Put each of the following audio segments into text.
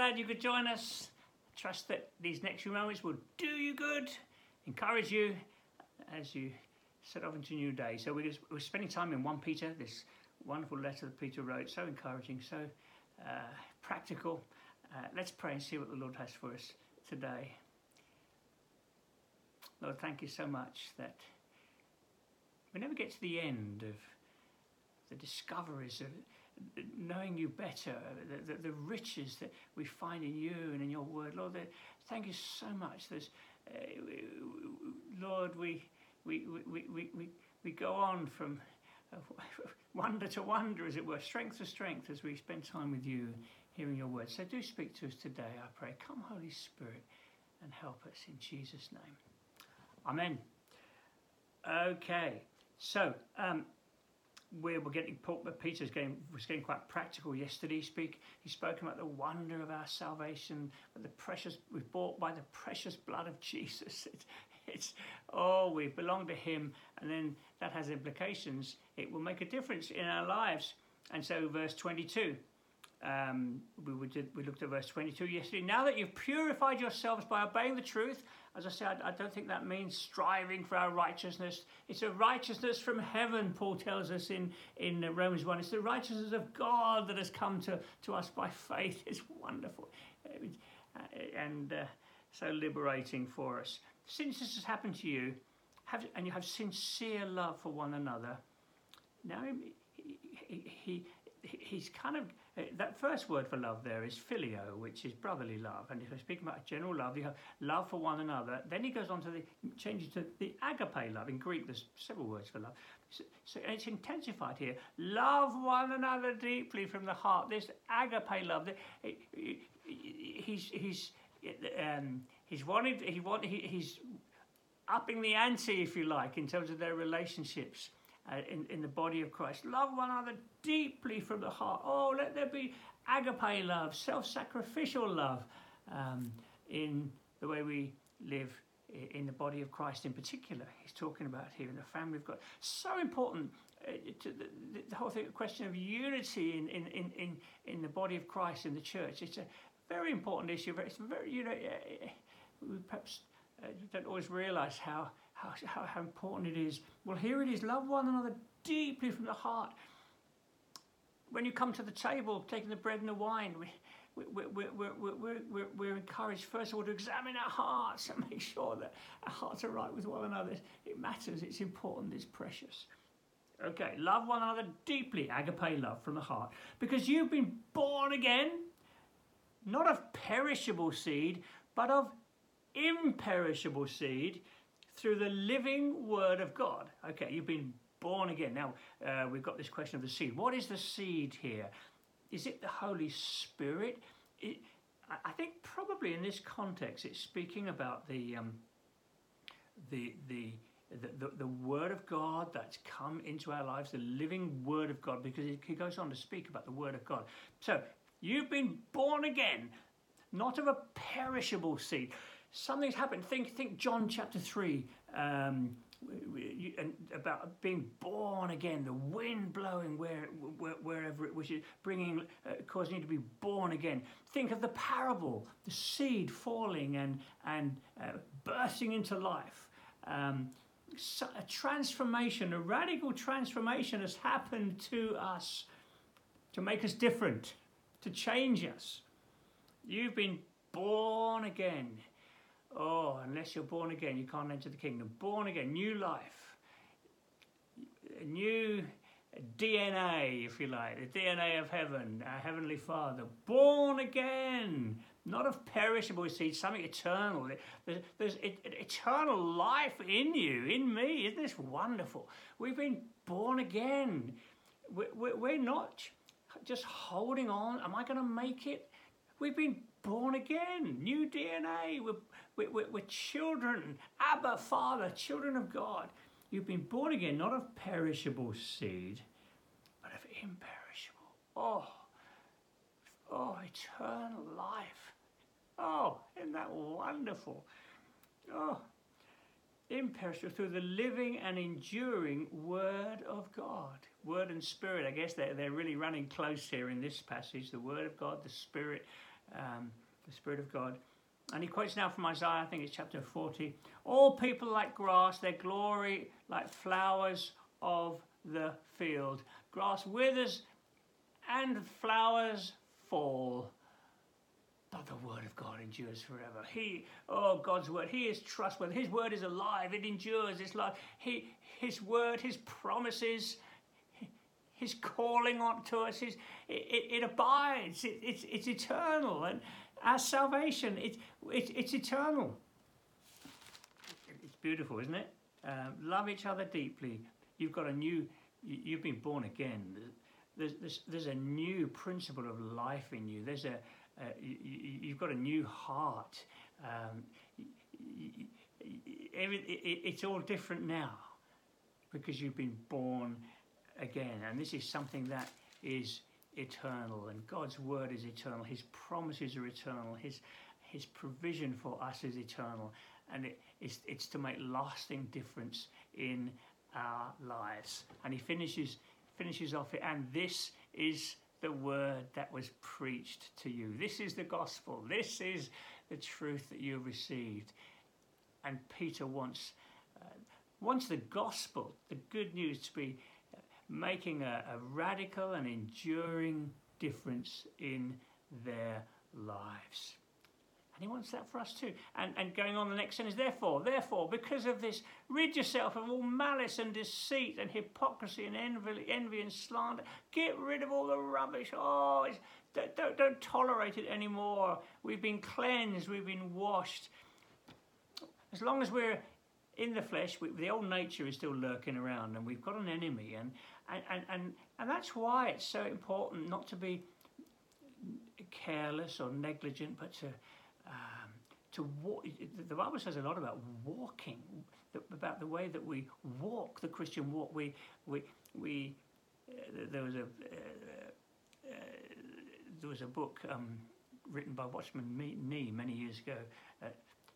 glad you could join us. Trust that these next few moments will do you good, encourage you as you set off into a new day. So we're, we're spending time in 1 Peter, this wonderful letter that Peter wrote, so encouraging, so uh, practical. Uh, let's pray and see what the Lord has for us today. Lord, thank you so much that we never get to the end of the discoveries of knowing you better, the, the, the, riches that we find in you and in your word. Lord, thank you so much. There's, uh, Lord, we, we, we, we, we, we go on from uh, wonder to wonder, as it were, strength to strength as we spend time with you, hearing your word. So do speak to us today, I pray. Come, Holy Spirit, and help us in Jesus' name. Amen. Okay, so um, we were getting uh, Peter's getting was getting quite practical yesterday. Speak, he spoke about the wonder of our salvation, but the precious we're bought by the precious blood of Jesus. It's, it's oh, we belong to Him, and then that has implications. It will make a difference in our lives. And so, verse twenty-two. Um, we, did, we looked at verse 22 yesterday. Now that you've purified yourselves by obeying the truth, as I said, I don't think that means striving for our righteousness. It's a righteousness from heaven, Paul tells us in, in Romans 1. It's the righteousness of God that has come to, to us by faith. It's wonderful uh, and uh, so liberating for us. Since this has happened to you, have, and you have sincere love for one another, now he, he, he he's kind of Eh, that first word for love there is phileo, which is brotherly love. And if we're speaking about general love, you have love for one another. Then he goes on to the changes to the agape love. In Greek, there's several words for love. So, so it's intensified here. Love one another deeply from the heart. This agape love. Eh, eh, he's he's um, he's wanted he want he, he's upping the ante, if you like, in terms of their relationships uh, in, in the body of Christ. Love one another deeply from the heart. Oh, let there be agape love, self sacrificial love um, in the way we live in the body of Christ in particular. He's talking about here in the family of God. So important uh, to the, the, whole thing, the question of unity in, in, in, in, the body of Christ in the church. It's a very important issue. It's very, you know, we perhaps uh, don't always realize how how, how, how important it is. Well, here it is love one another deeply from the heart. When you come to the table, taking the bread and the wine, we, we, we, we, we, we, we're encouraged, first of all, to examine our hearts and make sure that our hearts are right with one another. It matters, it's important, it's precious. Okay, love one another deeply, agape love from the heart, because you've been born again, not of perishable seed, but of imperishable seed through the living word of God. Okay, you've been born again. Now, uh, we've got this question of the seed. What is the seed here? Is it the Holy Spirit? It, I think probably in this context, it's speaking about the, um, the, the, the, the, the, Word of God that's come into our lives, the living Word of God, because he goes on to speak about the Word of God. So, you've been born again, not of a perishable seed something's happened. Think, think John chapter 3, um, and about being born again, the wind blowing where, where, wherever it was, bringing, uh, causing you to be born again. Think of the parable, the seed falling and, and uh, bursting into life. Um, so a transformation, a radical transformation has happened to us to make us different, to change us. You've been born again. Oh, unless you're born again, you can't enter the kingdom. Born again, new life, new DNA, if you like, the DNA of heaven, our Heavenly Father. Born again, not of perishable seed, something eternal. There's, there's eternal life in you, in me. Isn't this wonderful? We've been born again. We're not just holding on. Am I going to make it? We've been born again, new DNA. We're we're, we're, children. Abba, Father, children of God. You've been born again, not of perishable seed, but of imperishable. Oh, oh, eternal life. Oh, isn't that wonderful? Oh, imperishable through the living and enduring Word of God. Word and Spirit, I guess they're, they're really running close here in this passage. The Word of God, the Spirit, um, the Spirit of God. And he quotes now from Isaiah, I think it's chapter 40. All people like grass, their glory like flowers of the field. Grass withers and flowers fall. But the word of God endures forever. He, oh, God's word, He is trustworthy. His word is alive. It endures. It's like He, His word, His promises, His calling on to us, His, it, it, it abides. It, it's, it's eternal. And our salvation, it, it, it's eternal. It's beautiful, isn't it? Um, love each other deeply. You've got a new, you've been born again. There's, there's, there's a new principle of life in you. There's a, uh, you, have got a new heart. Um, every, it, it's all different now because you've been born again. And this is something that is eternal, and God's word is eternal. His promises are eternal. His His provision for us is eternal, and it, it's, it's to make lasting difference in our lives. And He finishes finishes off it, and this is the word that was preached to you. This is the gospel. This is the truth that you received. And Peter wants uh, wants the gospel, the good news, to be making a, a radical and enduring difference in their lives. And he wants that for us too. And, and going on the next sentence, therefore, therefore, because of this, rid yourself of all malice and deceit and hypocrisy and envy, envy and slander. Get rid of all the rubbish. Oh, don't, don't, don't tolerate it anymore. We've been cleansed, we've been washed. As long as we're in the flesh, we, the old nature is still lurking around, and we've got an enemy, and, and, and, and, and that's why it's so important not to be careless or negligent, but to um, to walk. The Bible says a lot about walking, about the way that we walk the Christian walk. We we we. Uh, there was a uh, uh, there was a book um, written by Watchman Nee many years ago.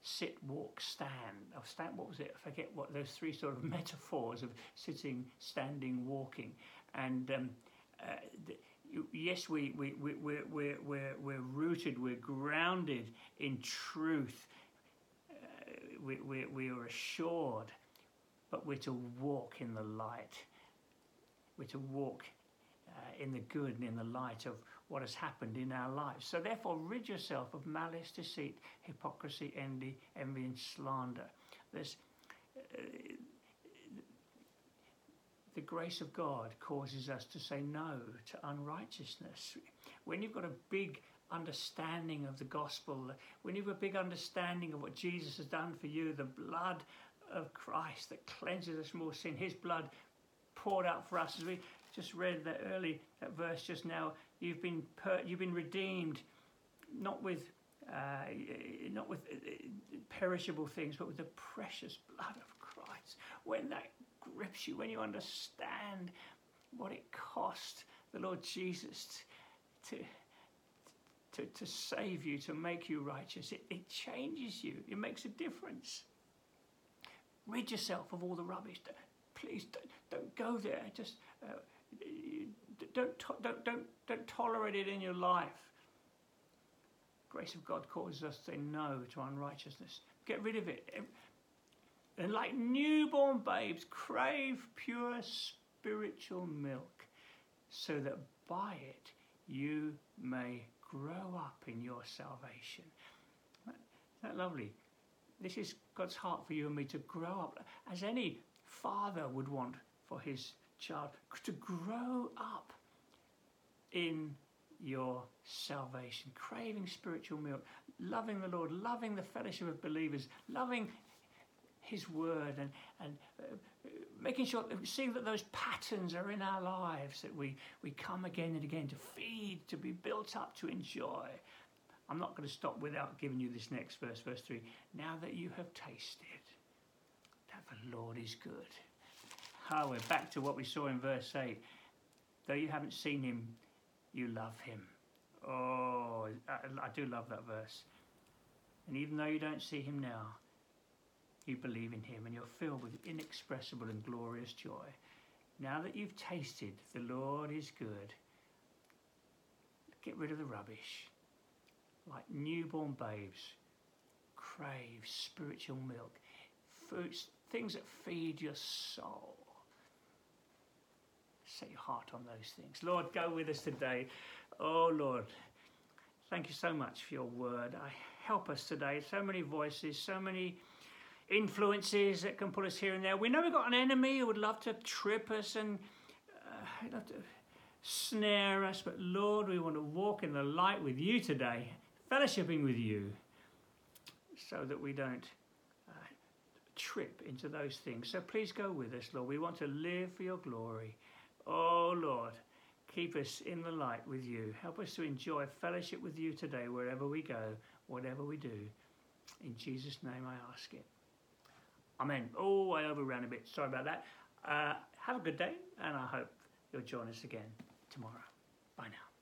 Sit, walk, stand. Or oh, stand. What was it? I forget what those three sort of metaphors of sitting, standing, walking, and um, uh, the, yes, we, we, we, we're, we're, we're, we're rooted, we're grounded in truth. Uh, we, we, we are assured, but we're to walk in the light. We're to walk uh, in the good and in the light of what has happened in our lives. So therefore, rid yourself of malice, deceit, hypocrisy, envy, envy, and slander. There's, uh, the grace of God causes us to say no to unrighteousness. When you've got a big understanding of the gospel, when you've a big understanding of what Jesus has done for you, the blood of Christ that cleanses us from all sin, His blood poured out for us, as we just read that early that verse just now. You've been per- you've been redeemed, not with uh, not with uh, perishable things, but with the precious blood of Christ. When that grips you, when you understand what it cost the Lord Jesus to, to, to save you, to make you righteous, it, it changes you, it makes a difference. Rid yourself of all the rubbish. Please don't, don't go there. Just uh, don't, to, don't, don't, don't tolerate it in your life. Grace of God causes us to say no to unrighteousness. Get rid of it and like newborn babes, crave pure spiritual milk, so that by it you may grow up in your salvation. Isn't that lovely? This is God's heart for you and me to grow up as any father would want for his child to grow up in your salvation, craving spiritual milk, loving the Lord, loving the fellowship of believers, loving his Word and, and uh, making sure, seeing that those patterns are in our lives, that we, we come again and again to feed, to be built up, to enjoy. I'm not going to stop without giving you this next verse, verse 3. Now that you have tasted that the Lord is good. Oh, we're back to what we saw in verse 8. Though you haven't seen him, you love him. Oh, I, I do love that verse. And even though you don't see him now, you believe in him and you're filled with inexpressible and glorious joy. Now that you've tasted the Lord is good, get rid of the rubbish. like newborn babes, crave spiritual milk, foods, things that feed your soul. Set your heart on those things. Lord, go with us today. Oh, Lord, thank you so much for your word. Help us today. So many voices, so many influences that can put us here and there. We know we've got an enemy who would love to trip us and uh, love to snare us, but Lord, we want to walk in the light with you today, fellowshipping with you, so that we don't uh, trip into those things. So please go with us, Lord. We want to live for your glory. Oh, Lord, keep us in the light with you. Help us to enjoy fellowship with you today, wherever we go, whatever we do. In Jesus' name I ask it. Amen. Oh, I overran a bit. Sorry about that. Uh, have a good day, and I hope you'll join us again tomorrow. Bye now.